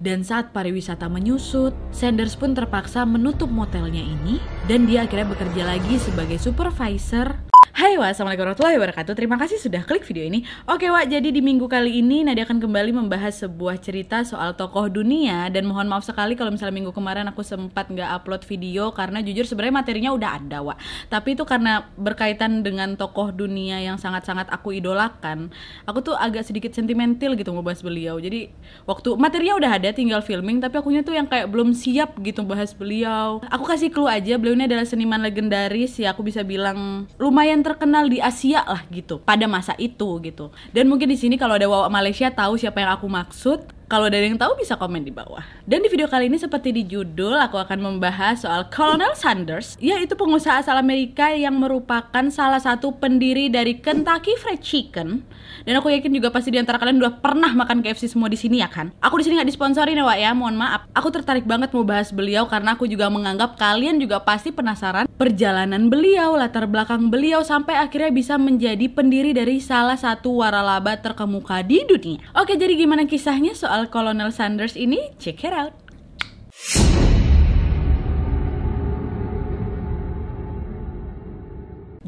Dan saat pariwisata menyusut, Sanders pun terpaksa menutup motelnya ini dan dia akhirnya bekerja lagi sebagai supervisor Hai Wak, Assalamualaikum warahmatullahi wabarakatuh. Terima kasih sudah klik video ini. Oke Wak, jadi di minggu kali ini Nadia akan kembali membahas sebuah cerita soal tokoh dunia. Dan mohon maaf sekali kalau misalnya minggu kemarin aku sempat nggak upload video Karena jujur sebenarnya materinya udah ada Wak. Tapi itu karena berkaitan dengan tokoh dunia yang sangat-sangat aku idolakan Aku tuh agak sedikit sentimental gitu mau bahas beliau. Jadi waktu materinya udah ada tinggal filming Tapi akunya tuh yang kayak belum siap gitu bahas beliau. Aku kasih clue aja, beliau ini adalah seniman legendaris. Ya aku bisa bilang lumayan terkenal di Asia lah gitu pada masa itu gitu. Dan mungkin di sini kalau ada Wawa Malaysia tahu siapa yang aku maksud. Kalau ada yang tahu bisa komen di bawah. Dan di video kali ini seperti di judul, aku akan membahas soal Colonel Sanders, yaitu pengusaha asal Amerika yang merupakan salah satu pendiri dari Kentucky Fried Chicken. Dan aku yakin juga pasti di antara kalian udah pernah makan KFC semua di sini ya kan? Aku di sini nggak disponsori ya, Wak ya, mohon maaf. Aku tertarik banget mau bahas beliau karena aku juga menganggap kalian juga pasti penasaran perjalanan beliau, latar belakang beliau sampai akhirnya bisa menjadi pendiri dari salah satu waralaba terkemuka di dunia. Oke, jadi gimana kisahnya soal soal Kolonel Sanders ini, check it out.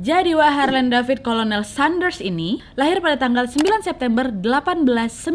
Jadi Wah Harlan David Kolonel Sanders ini lahir pada tanggal 9 September 1890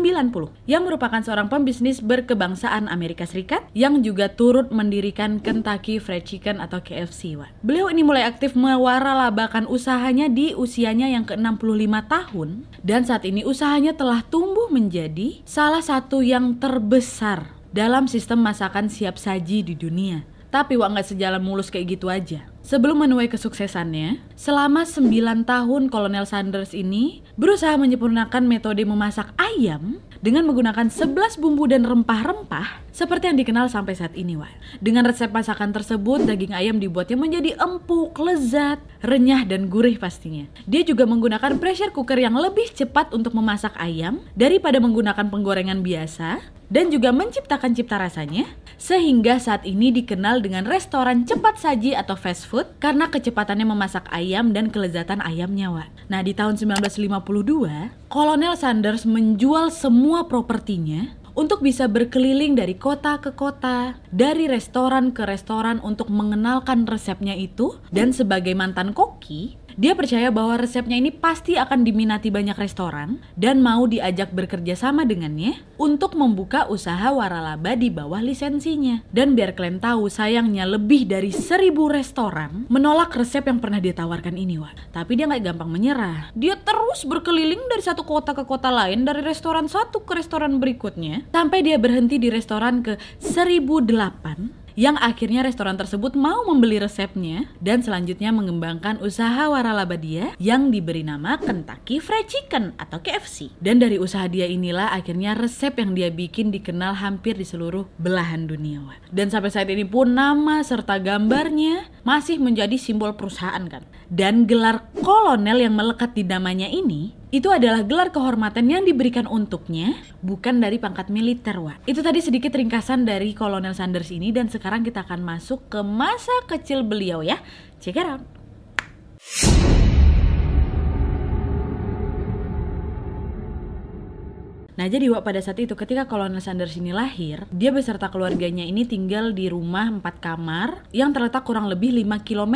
yang merupakan seorang pembisnis berkebangsaan Amerika Serikat yang juga turut mendirikan Kentucky Fried Chicken atau KFC Wah. Beliau ini mulai aktif mewaralabakan usahanya di usianya yang ke-65 tahun dan saat ini usahanya telah tumbuh menjadi salah satu yang terbesar dalam sistem masakan siap saji di dunia. Tapi Wak nggak sejalan mulus kayak gitu aja. Sebelum menuai kesuksesannya, selama 9 tahun Kolonel Sanders ini berusaha menyempurnakan metode memasak ayam dengan menggunakan 11 bumbu dan rempah-rempah seperti yang dikenal sampai saat ini, Wan. Dengan resep masakan tersebut, daging ayam dibuatnya menjadi empuk, lezat, renyah, dan gurih pastinya. Dia juga menggunakan pressure cooker yang lebih cepat untuk memasak ayam daripada menggunakan penggorengan biasa dan juga menciptakan cipta rasanya sehingga saat ini dikenal dengan restoran cepat saji atau fast food karena kecepatannya memasak ayam dan kelezatan ayamnya, Wak. Nah, di tahun 1952, Kolonel Sanders menjual semua propertinya untuk bisa berkeliling dari kota ke kota, dari restoran ke restoran untuk mengenalkan resepnya itu dan sebagai mantan koki, dia percaya bahwa resepnya ini pasti akan diminati banyak restoran dan mau diajak bekerja sama dengannya untuk membuka usaha waralaba di bawah lisensinya. Dan biar kalian tahu, sayangnya lebih dari seribu restoran menolak resep yang pernah dia tawarkan ini, Wak. Tapi dia nggak gampang menyerah. Dia terus berkeliling dari satu kota ke kota lain, dari restoran satu ke restoran berikutnya, sampai dia berhenti di restoran ke 1008 yang akhirnya restoran tersebut mau membeli resepnya dan selanjutnya mengembangkan usaha waralaba dia yang diberi nama Kentucky Fried Chicken atau KFC. Dan dari usaha dia inilah akhirnya resep yang dia bikin dikenal hampir di seluruh belahan dunia. Dan sampai saat ini pun nama serta gambarnya masih menjadi simbol perusahaan kan. Dan gelar kolonel yang melekat di namanya ini itu adalah gelar kehormatan yang diberikan untuknya, bukan dari pangkat militer, Wak. Itu tadi sedikit ringkasan dari Kolonel Sanders ini dan sekarang kita akan masuk ke masa kecil beliau ya. Check it out. Nah jadi Wak pada saat itu ketika Kolonel Sanders ini lahir, dia beserta keluarganya ini tinggal di rumah 4 kamar yang terletak kurang lebih 5 km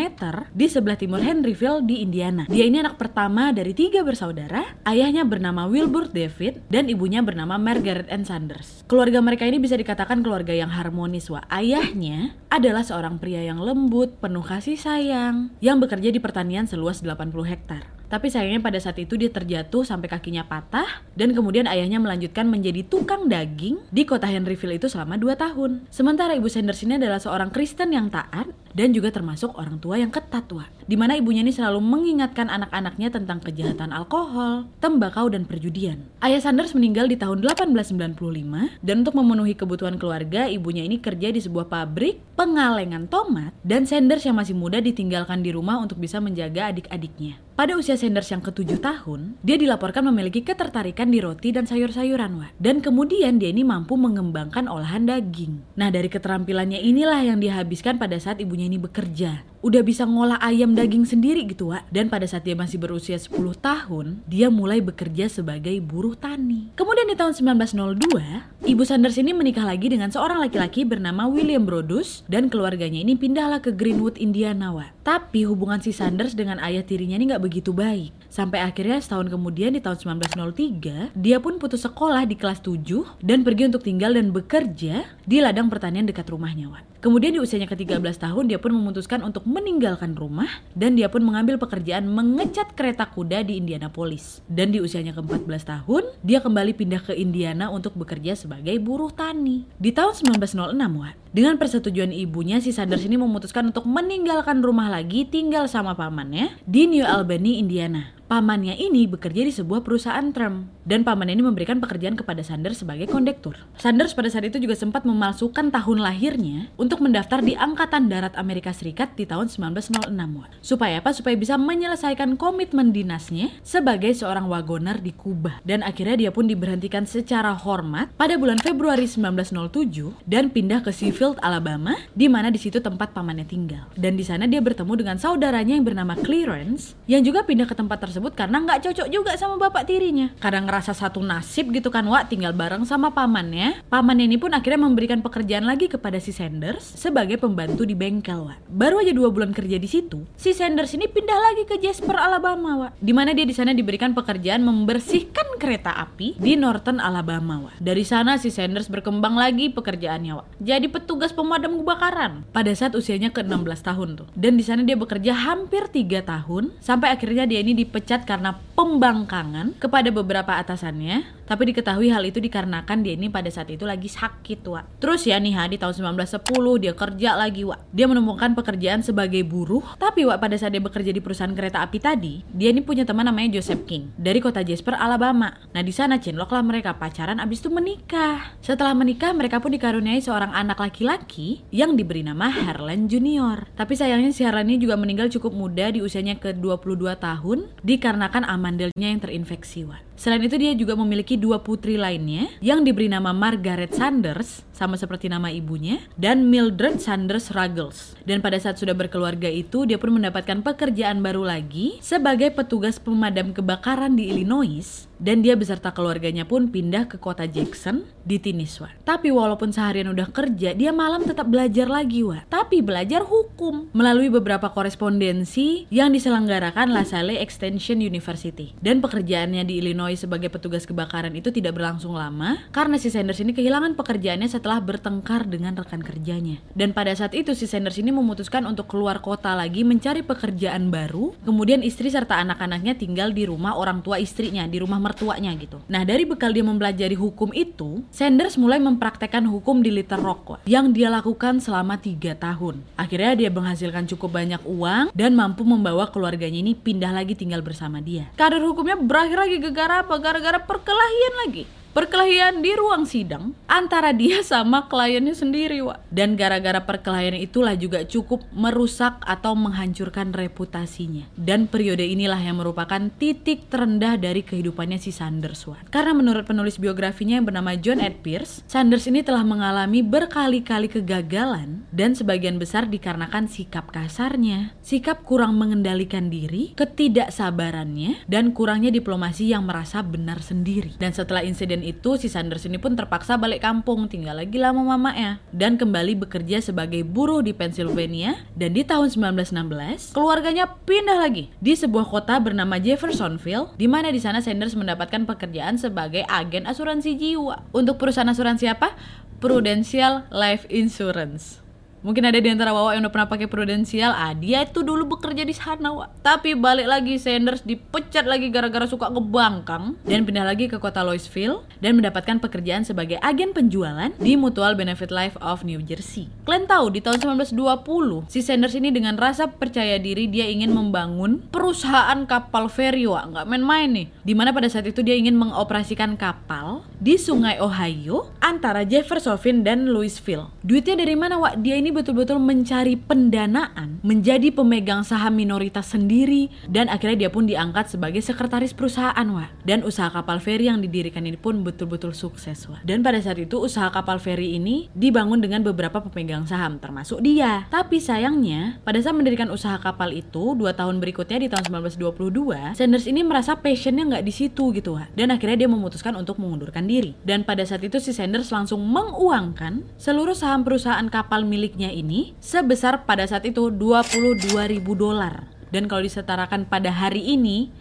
di sebelah timur Henryville di Indiana. Dia ini anak pertama dari tiga bersaudara, ayahnya bernama Wilbur David dan ibunya bernama Margaret Ann Sanders. Keluarga mereka ini bisa dikatakan keluarga yang harmonis Wak. Ayahnya adalah seorang pria yang lembut, penuh kasih sayang, yang bekerja di pertanian seluas 80 hektar. Tapi sayangnya pada saat itu dia terjatuh sampai kakinya patah dan kemudian ayahnya melanjutkan menjadi tukang daging di kota Henryville itu selama 2 tahun. Sementara ibu Sanders ini adalah seorang Kristen yang taat dan juga termasuk orang tua yang ketat tua. Di mana ibunya ini selalu mengingatkan anak-anaknya tentang kejahatan alkohol, tembakau dan perjudian. Ayah Sanders meninggal di tahun 1895 dan untuk memenuhi kebutuhan keluarga, ibunya ini kerja di sebuah pabrik pengalengan tomat dan Sanders yang masih muda ditinggalkan di rumah untuk bisa menjaga adik-adiknya. Pada usia Sanders yang ketujuh tahun, dia dilaporkan memiliki ketertarikan di roti dan sayur-sayuran, Wak. Dan kemudian dia ini mampu mengembangkan olahan daging. Nah, dari keterampilannya inilah yang dihabiskan pada saat ibunya ini bekerja udah bisa ngolah ayam daging sendiri gitu Wak. Dan pada saat dia masih berusia 10 tahun, dia mulai bekerja sebagai buruh tani. Kemudian di tahun 1902, Ibu Sanders ini menikah lagi dengan seorang laki-laki bernama William Brodus dan keluarganya ini pindahlah ke Greenwood, Indiana Wak. Tapi hubungan si Sanders dengan ayah tirinya ini nggak begitu baik. Sampai akhirnya setahun kemudian di tahun 1903, dia pun putus sekolah di kelas 7 dan pergi untuk tinggal dan bekerja di ladang pertanian dekat rumahnya Wak. Kemudian di usianya ke-13 tahun dia pun memutuskan untuk meninggalkan rumah dan dia pun mengambil pekerjaan mengecat kereta kuda di Indianapolis. Dan di usianya ke-14 tahun dia kembali pindah ke Indiana untuk bekerja sebagai buruh tani. Di tahun 1906 Wak, dengan persetujuan ibunya si Sanders ini memutuskan untuk meninggalkan rumah lagi tinggal sama pamannya di New Albany, Indiana. Pamannya ini bekerja di sebuah perusahaan tram dan pamannya ini memberikan pekerjaan kepada Sanders sebagai kondektur. Sanders pada saat itu juga sempat memalsukan tahun lahirnya untuk mendaftar di Angkatan Darat Amerika Serikat di tahun 1906. Supaya apa? Supaya bisa menyelesaikan komitmen dinasnya sebagai seorang wagoner di Kuba. Dan akhirnya dia pun diberhentikan secara hormat pada bulan Februari 1907 dan pindah ke Seafield, Alabama, di mana di situ tempat pamannya tinggal. Dan di sana dia bertemu dengan saudaranya yang bernama Clarence yang juga pindah ke tempat tersebut tersebut karena nggak cocok juga sama bapak tirinya. Karena ngerasa satu nasib gitu kan, Wak tinggal bareng sama pamannya. Pamannya ini pun akhirnya memberikan pekerjaan lagi kepada si Sanders sebagai pembantu di bengkel, Wak. Baru aja dua bulan kerja di situ, si Sanders ini pindah lagi ke Jasper, Alabama, Wak. Di mana dia di sana diberikan pekerjaan membersihkan kereta api di Norton, Alabama, Wak. Dari sana si Sanders berkembang lagi pekerjaannya, Wak. Jadi petugas pemadam kebakaran pada saat usianya ke-16 tahun tuh. Dan di sana dia bekerja hampir tiga tahun sampai akhirnya dia ini dipecat dipecat karena pembangkangan kepada beberapa atasannya, tapi diketahui hal itu dikarenakan dia ini pada saat itu lagi sakit, Wak. Terus ya nih, ha, di tahun 1910 dia kerja lagi, Wak. Dia menemukan pekerjaan sebagai buruh, tapi Wak pada saat dia bekerja di perusahaan kereta api tadi, dia ini punya teman namanya Joseph King dari kota Jasper, Alabama. Nah, di sana cinloklah mereka pacaran abis itu menikah. Setelah menikah, mereka pun dikaruniai seorang anak laki-laki yang diberi nama Harlan Junior. Tapi sayangnya si Harlan ini juga meninggal cukup muda di usianya ke-22 tahun di dikarenakan amandelnya yang terinfeksi, Wan. Selain itu dia juga memiliki dua putri lainnya yang diberi nama Margaret Sanders sama seperti nama ibunya dan Mildred Sanders Ruggles. Dan pada saat sudah berkeluarga itu dia pun mendapatkan pekerjaan baru lagi sebagai petugas pemadam kebakaran di Illinois dan dia beserta keluarganya pun pindah ke kota Jackson di Tennessee. Tapi walaupun seharian udah kerja, dia malam tetap belajar lagi, Wah. Tapi belajar hukum melalui beberapa korespondensi yang diselenggarakan LaSalle Extension University. Dan pekerjaannya di Illinois sebagai petugas kebakaran itu tidak berlangsung lama karena si Sanders ini kehilangan pekerjaannya setelah bertengkar dengan rekan kerjanya. Dan pada saat itu si Sanders ini memutuskan untuk keluar kota lagi mencari pekerjaan baru. Kemudian istri serta anak-anaknya tinggal di rumah orang tua istrinya, di rumah mertuanya gitu. Nah dari bekal dia mempelajari hukum itu, Sanders mulai mempraktekkan hukum di Little Rock yang dia lakukan selama tiga tahun. Akhirnya dia menghasilkan cukup banyak uang dan mampu membawa keluarganya ini pindah lagi tinggal bersama dia. Karir hukumnya berakhir lagi gegara apa? Gara-gara perkelahian lagi perkelahian di ruang sidang antara dia sama kliennya sendiri, Wak. Dan gara-gara perkelahian itulah juga cukup merusak atau menghancurkan reputasinya. Dan periode inilah yang merupakan titik terendah dari kehidupannya si Sanders, Wak. Karena menurut penulis biografinya yang bernama John Ed Pierce, Sanders ini telah mengalami berkali-kali kegagalan dan sebagian besar dikarenakan sikap kasarnya, sikap kurang mengendalikan diri, ketidaksabarannya, dan kurangnya diplomasi yang merasa benar sendiri. Dan setelah insiden itu si Sanders ini pun terpaksa balik kampung tinggal lagi lama mamanya dan kembali bekerja sebagai buruh di Pennsylvania dan di tahun 1916 keluarganya pindah lagi di sebuah kota bernama Jeffersonville di mana di sana Sanders mendapatkan pekerjaan sebagai agen asuransi jiwa untuk perusahaan asuransi apa? Prudential Life Insurance. Mungkin ada di antara Wawa yang udah pernah pakai prudensial, ah dia itu dulu bekerja di sana, Wak. Tapi balik lagi Sanders dipecat lagi gara-gara suka ngebangkang dan pindah lagi ke kota Louisville dan mendapatkan pekerjaan sebagai agen penjualan di Mutual Benefit Life of New Jersey. Kalian tahu di tahun 1920 si Sanders ini dengan rasa percaya diri dia ingin membangun perusahaan kapal feri, Wak. Nggak main-main nih. Di mana pada saat itu dia ingin mengoperasikan kapal di sungai Ohio antara Jeffersonville dan Louisville. Duitnya dari mana, Wak? Dia ini betul-betul mencari pendanaan, menjadi pemegang saham minoritas sendiri, dan akhirnya dia pun diangkat sebagai sekretaris perusahaan, wah. Dan usaha kapal feri yang didirikan ini pun betul-betul sukses, wah. Dan pada saat itu usaha kapal feri ini dibangun dengan beberapa pemegang saham termasuk dia. Tapi sayangnya, pada saat mendirikan usaha kapal itu, dua tahun berikutnya di tahun 1922, Sanders ini merasa passionnya nggak di situ gitu, ha. dan akhirnya dia memutuskan untuk mengundurkan diri. Dan pada saat itu si Sanders langsung menguangkan seluruh saham perusahaan kapal miliknya ini sebesar pada saat itu 22 ribu dolar. Dan kalau disetarakan pada hari ini,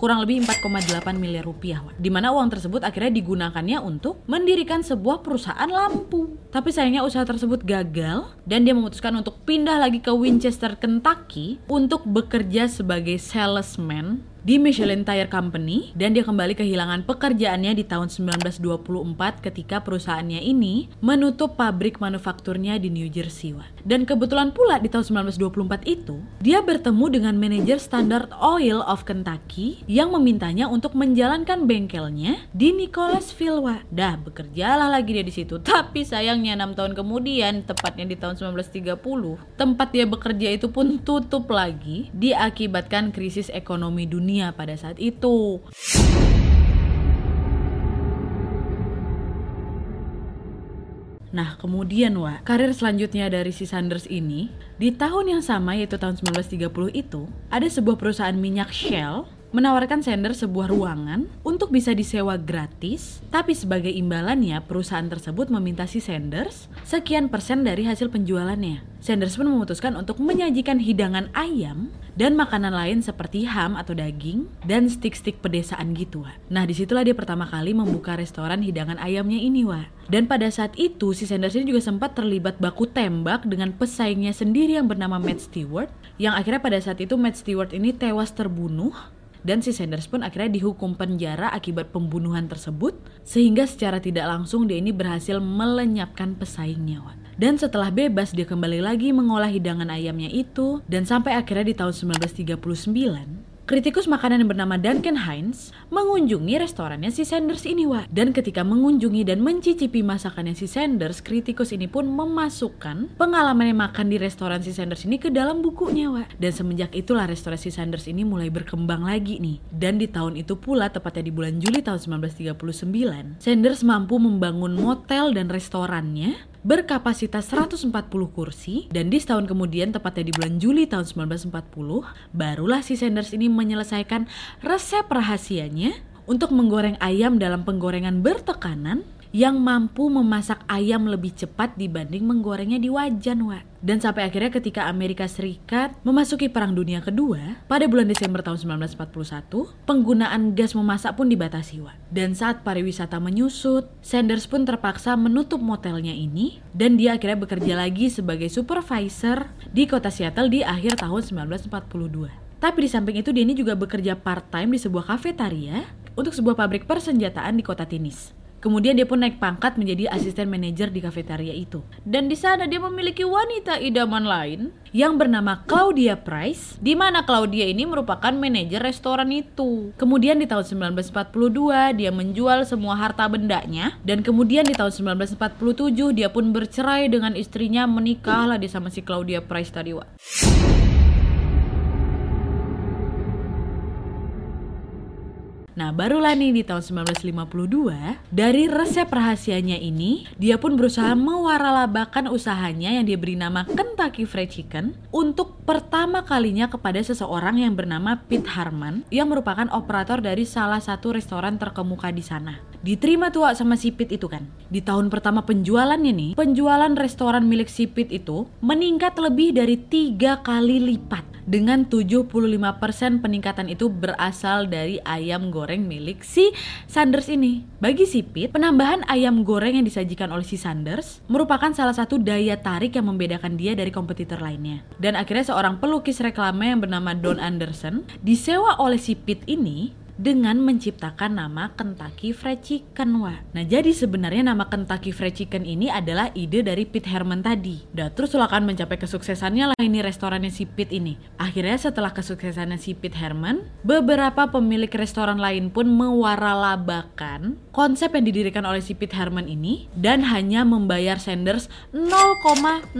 kurang lebih 4,8 miliar rupiah. Di mana uang tersebut akhirnya digunakannya untuk mendirikan sebuah perusahaan lampu. Tapi sayangnya usaha tersebut gagal dan dia memutuskan untuk pindah lagi ke Winchester, Kentucky untuk bekerja sebagai salesman di Michelin Tire Company dan dia kembali kehilangan pekerjaannya di tahun 1924 ketika perusahaannya ini menutup pabrik manufakturnya di New Jersey. Dan kebetulan pula di tahun 1924 itu dia bertemu dengan manajer Standard Oil of Kentucky yang memintanya untuk menjalankan bengkelnya di Nicholasville. Dah bekerjalah lagi dia di situ. Tapi sayangnya enam tahun kemudian, tepatnya di tahun 1930, tempat dia bekerja itu pun tutup lagi diakibatkan krisis ekonomi dunia dunia pada saat itu. Nah, kemudian Wak, karir selanjutnya dari si Sanders ini, di tahun yang sama yaitu tahun 1930 itu, ada sebuah perusahaan minyak Shell menawarkan Sanders sebuah ruangan untuk bisa disewa gratis, tapi sebagai imbalannya perusahaan tersebut meminta si Sanders sekian persen dari hasil penjualannya. Sanders pun memutuskan untuk menyajikan hidangan ayam dan makanan lain seperti ham atau daging dan stik-stik pedesaan gitu, Wak. Nah, di situlah dia pertama kali membuka restoran hidangan ayamnya ini, Wak. Dan pada saat itu, si Sanders ini juga sempat terlibat baku tembak dengan pesaingnya sendiri yang bernama Matt Stewart, yang akhirnya pada saat itu Matt Stewart ini tewas terbunuh dan si Sanders pun akhirnya dihukum penjara akibat pembunuhan tersebut sehingga secara tidak langsung dia ini berhasil melenyapkan pesaingnya Wan. Dan setelah bebas dia kembali lagi mengolah hidangan ayamnya itu dan sampai akhirnya di tahun 1939 Kritikus makanan yang bernama Duncan Hines mengunjungi restorannya si Sanders ini, Wak. Dan ketika mengunjungi dan mencicipi masakannya si Sanders, kritikus ini pun memasukkan pengalaman yang makan di restoran si Sanders ini ke dalam bukunya, Wak. Dan semenjak itulah restoran si Sanders ini mulai berkembang lagi nih. Dan di tahun itu pula, tepatnya di bulan Juli tahun 1939, Sanders mampu membangun motel dan restorannya berkapasitas 140 kursi dan di setahun kemudian tepatnya di bulan Juli tahun 1940 barulah si Sanders ini menyelesaikan resep rahasianya untuk menggoreng ayam dalam penggorengan bertekanan yang mampu memasak ayam lebih cepat dibanding menggorengnya di wajan, Wak. Dan sampai akhirnya ketika Amerika Serikat memasuki Perang Dunia Kedua, pada bulan Desember tahun 1941, penggunaan gas memasak pun dibatasi, Wak. Dan saat pariwisata menyusut, Sanders pun terpaksa menutup motelnya ini, dan dia akhirnya bekerja lagi sebagai supervisor di kota Seattle di akhir tahun 1942. Tapi di samping itu ini juga bekerja part-time di sebuah kafetaria untuk sebuah pabrik persenjataan di kota Tinis. Kemudian dia pun naik pangkat menjadi asisten manajer di kafetaria itu. Dan di sana dia memiliki wanita idaman lain yang bernama Claudia Price, di mana Claudia ini merupakan manajer restoran itu. Kemudian di tahun 1942 dia menjual semua harta bendanya dan kemudian di tahun 1947 dia pun bercerai dengan istrinya menikahlah dia sama si Claudia Price tadi, Wak. Nah, barulah nih di tahun 1952, dari resep rahasianya ini, dia pun berusaha mewaralabakan usahanya yang dia beri nama Kentucky Fried Chicken untuk pertama kalinya kepada seseorang yang bernama Pete Harman yang merupakan operator dari salah satu restoran terkemuka di sana. Diterima tua sama si Pete itu kan. Di tahun pertama penjualannya nih, penjualan restoran milik si Pete itu meningkat lebih dari tiga kali lipat dengan 75% peningkatan itu berasal dari ayam goreng milik si Sanders ini. Bagi si Pete, penambahan ayam goreng yang disajikan oleh si Sanders merupakan salah satu daya tarik yang membedakan dia dari kompetitor lainnya. Dan akhirnya seorang pelukis reklame yang bernama Don Anderson disewa oleh si Pete ini dengan menciptakan nama Kentucky Fried Chicken wah. Nah jadi sebenarnya nama Kentucky Fried Chicken ini adalah ide dari Pete Herman tadi. Dan terus akan mencapai kesuksesannya lah ini restorannya si Pete ini. Akhirnya setelah kesuksesannya si Pete Herman, beberapa pemilik restoran lain pun mewaralabakan konsep yang didirikan oleh si Pete Herman ini dan hanya membayar Sanders 0,04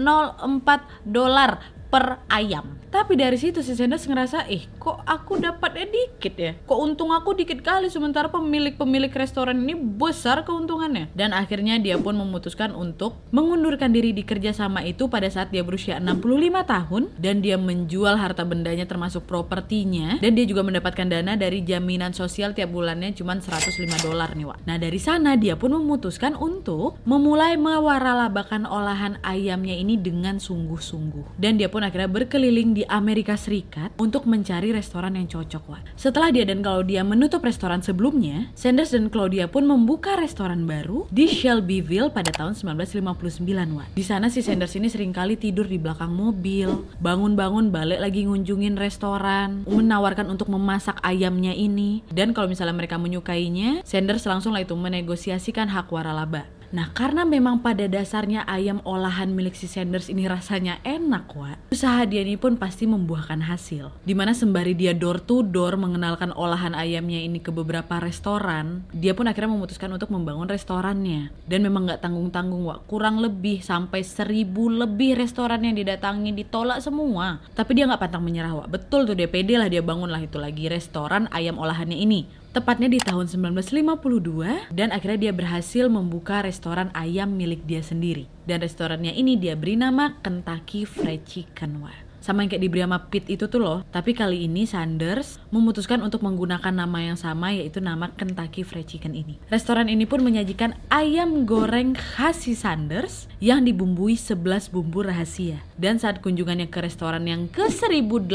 dolar per ayam. Tapi dari situ si Sanders ngerasa, eh kok aku dapatnya dikit ya? Kok untung aku dikit kali sementara pemilik-pemilik restoran ini besar keuntungannya. Dan akhirnya dia pun memutuskan untuk mengundurkan diri di kerjasama itu pada saat dia berusia 65 tahun dan dia menjual harta bendanya termasuk propertinya dan dia juga mendapatkan dana dari jaminan sosial tiap bulannya cuma 105 dolar nih Wak. Nah dari sana dia pun memutuskan untuk memulai mewaralabakan olahan ayamnya ini dengan sungguh-sungguh. Dan dia pun akhirnya berkeliling di Amerika Serikat untuk mencari restoran yang cocok, Wak. Setelah dia dan Claudia menutup restoran sebelumnya, Sanders dan Claudia pun membuka restoran baru di Shelbyville pada tahun 1959, Wak. Di sana si Sanders ini sering kali tidur di belakang mobil, bangun-bangun balik lagi ngunjungin restoran, menawarkan untuk memasak ayamnya ini. Dan kalau misalnya mereka menyukainya, Sanders langsung lah itu menegosiasikan hak waralaba. Nah, karena memang pada dasarnya ayam olahan milik si Sanders ini rasanya enak, Wak. Usaha dia ini pun pasti membuahkan hasil. Di mana sembari dia door to door mengenalkan olahan ayamnya ini ke beberapa restoran, dia pun akhirnya memutuskan untuk membangun restorannya. Dan memang nggak tanggung-tanggung, Wak. Kurang lebih sampai seribu lebih restoran yang didatangi ditolak semua. Tapi dia nggak pantang menyerah, Wak. Betul tuh DPD lah dia bangun lah itu lagi restoran ayam olahannya ini tepatnya di tahun 1952 dan akhirnya dia berhasil membuka restoran ayam milik dia sendiri. Dan restorannya ini dia beri nama Kentucky Fried Chicken. Wah sama yang kayak diberi sama Pete itu tuh loh. Tapi kali ini Sanders memutuskan untuk menggunakan nama yang sama yaitu nama Kentucky Fried Chicken ini. Restoran ini pun menyajikan ayam goreng khas si Sanders yang dibumbui 11 bumbu rahasia. Dan saat kunjungannya ke restoran yang ke 1008,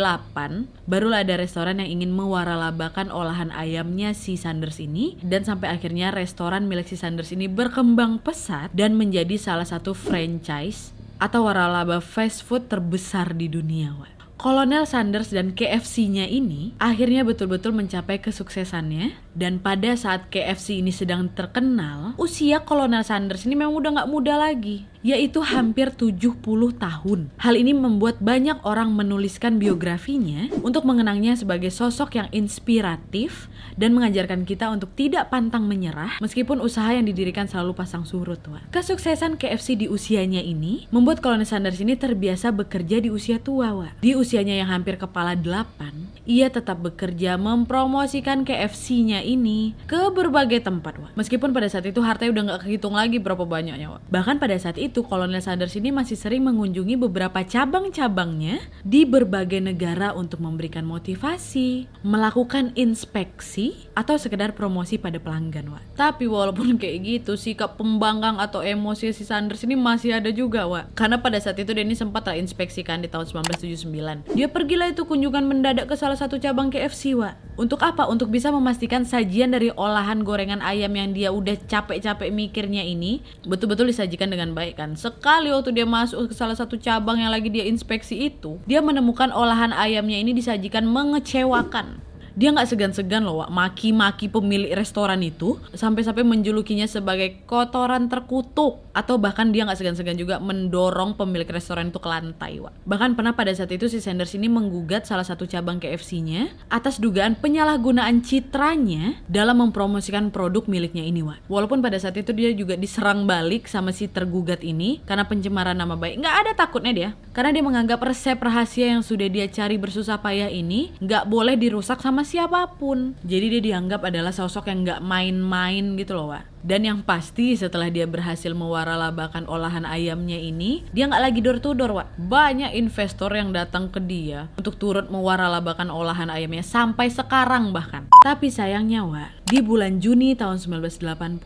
barulah ada restoran yang ingin mewaralabakan olahan ayamnya si Sanders ini dan sampai akhirnya restoran milik si Sanders ini berkembang pesat dan menjadi salah satu franchise atau waralaba fast food terbesar di dunia, Wak. Kolonel Sanders dan KFC-nya ini akhirnya betul-betul mencapai kesuksesannya dan pada saat KFC ini sedang terkenal, usia Kolonel Sanders ini memang udah nggak muda lagi yaitu hampir 70 tahun. Hal ini membuat banyak orang menuliskan biografinya untuk mengenangnya sebagai sosok yang inspiratif dan mengajarkan kita untuk tidak pantang menyerah meskipun usaha yang didirikan selalu pasang surut. Wak. Kesuksesan KFC di usianya ini membuat Colonel Sanders ini terbiasa bekerja di usia tua. Wak. Di usianya yang hampir kepala 8, ia tetap bekerja mempromosikan KFC-nya ini ke berbagai tempat. Wak. Meskipun pada saat itu hartanya udah nggak kehitung lagi berapa banyaknya. Wak. Bahkan pada saat itu itu Kolonel Sanders ini masih sering mengunjungi beberapa cabang-cabangnya di berbagai negara untuk memberikan motivasi, melakukan inspeksi, atau sekedar promosi pada pelanggan, Wak. Tapi walaupun kayak gitu, sikap pembangkang atau emosi si Sanders ini masih ada juga, Wak. Karena pada saat itu Denny sempat lah inspeksikan di tahun 1979. Dia pergilah itu kunjungan mendadak ke salah satu cabang KFC, Wak. Untuk apa? Untuk bisa memastikan sajian dari olahan gorengan ayam yang dia udah capek-capek mikirnya ini betul-betul disajikan dengan baik kan? Sekali waktu dia masuk ke salah satu cabang yang lagi dia inspeksi itu dia menemukan olahan ayamnya ini disajikan mengecewakan. Dia nggak segan-segan loh maki-maki pemilik restoran itu sampai-sampai menjulukinya sebagai kotoran terkutuk atau bahkan dia nggak segan-segan juga mendorong pemilik restoran itu ke lantai Wak. bahkan pernah pada saat itu si Sanders ini menggugat salah satu cabang KFC-nya atas dugaan penyalahgunaan citranya dalam mempromosikan produk miliknya ini Wak. walaupun pada saat itu dia juga diserang balik sama si tergugat ini karena pencemaran nama baik nggak ada takutnya dia karena dia menganggap resep rahasia yang sudah dia cari bersusah payah ini nggak boleh dirusak sama siapa pun. Jadi dia dianggap adalah sosok yang nggak main-main gitu loh, Wak. Dan yang pasti setelah dia berhasil mewaralabakan olahan ayamnya ini, dia nggak lagi door to door, Wak. Banyak investor yang datang ke dia untuk turut mewaralabakan olahan ayamnya sampai sekarang bahkan. Tapi sayangnya, Wak, di bulan Juni tahun 1980,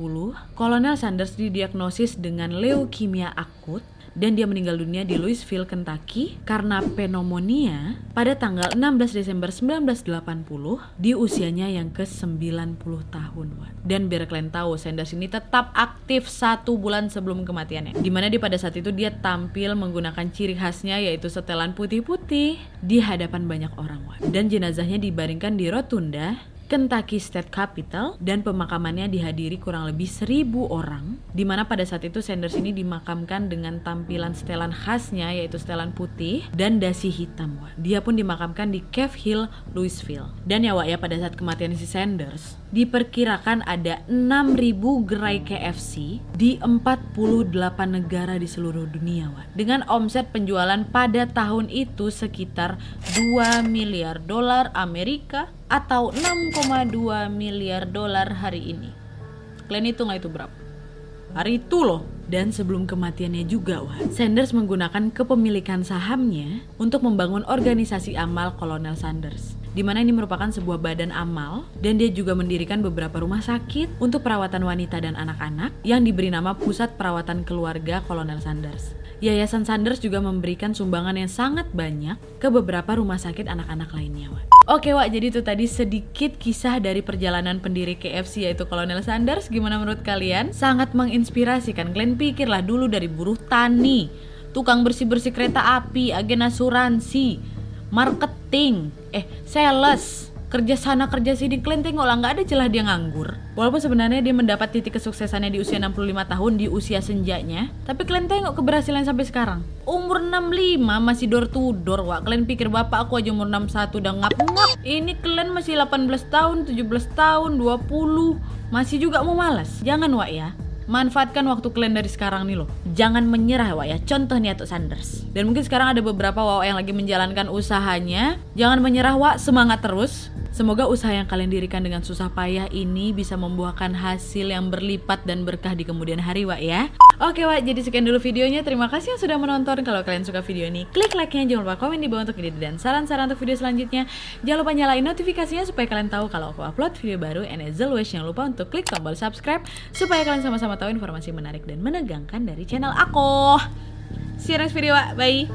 Kolonel Sanders didiagnosis dengan leukemia akut dan dia meninggal dunia di Louisville, Kentucky karena pneumonia pada tanggal 16 Desember 1980 di usianya yang ke-90 tahun. Dan biar kalian tahu, Sanders ini tetap aktif satu bulan sebelum kematiannya. Di mana di pada saat itu dia tampil menggunakan ciri khasnya yaitu setelan putih-putih di hadapan banyak orang. Dan jenazahnya dibaringkan di rotunda Kentucky State Capitol dan pemakamannya dihadiri kurang lebih seribu orang di mana pada saat itu Sanders ini dimakamkan dengan tampilan setelan khasnya yaitu setelan putih dan dasi hitam. Dia pun dimakamkan di Cave Hill, Louisville. Dan ya Wak ya pada saat kematian si Sanders diperkirakan ada 6000 gerai KFC di 48 negara di seluruh dunia Wak. Dengan omset penjualan pada tahun itu sekitar 2 miliar dolar Amerika atau 6,2 miliar dolar hari ini. Kalian hitung itu berapa? Hari itu loh. Dan sebelum kematiannya juga, wah, Sanders menggunakan kepemilikan sahamnya untuk membangun organisasi amal Kolonel Sanders di mana ini merupakan sebuah badan amal dan dia juga mendirikan beberapa rumah sakit untuk perawatan wanita dan anak-anak yang diberi nama Pusat Perawatan Keluarga Kolonel Sanders. Yayasan Sanders juga memberikan sumbangan yang sangat banyak ke beberapa rumah sakit anak-anak lainnya, Wak. Oke, Wak, jadi itu tadi sedikit kisah dari perjalanan pendiri KFC yaitu Kolonel Sanders. Gimana menurut kalian? Sangat menginspirasi kan? Kalian pikirlah dulu dari buruh tani, tukang bersih-bersih kereta api, agen asuransi, marketing, eh sales, kerja sana kerja sini. Kalian tengok lah nggak ada celah dia nganggur. Walaupun sebenarnya dia mendapat titik kesuksesannya di usia 65 tahun di usia senjanya. Tapi kalian tengok keberhasilan sampai sekarang. Umur 65 masih door to door. Wak kalian pikir bapak aku aja umur 61 udah ngap-ngap. Ini kalian masih 18 tahun 17 tahun 20 masih juga mau malas. Jangan wak ya manfaatkan waktu kalian dari sekarang nih loh. Jangan menyerah Wak ya. Contoh nih Atuk Sanders. Dan mungkin sekarang ada beberapa Wak yang lagi menjalankan usahanya. Jangan menyerah Wak, semangat terus. Semoga usaha yang kalian dirikan dengan susah payah ini bisa membuahkan hasil yang berlipat dan berkah di kemudian hari, Wak ya. Oke Wak, jadi sekian dulu videonya. Terima kasih yang sudah menonton. Kalau kalian suka video ini, klik like-nya. Jangan lupa komen di bawah untuk ide dan saran-saran untuk video selanjutnya. Jangan lupa nyalain notifikasinya supaya kalian tahu kalau aku upload video baru. And as always, jangan lupa untuk klik tombol subscribe supaya kalian sama-sama tahu informasi menarik dan menegangkan dari channel aku. See you next video, Wak. Bye.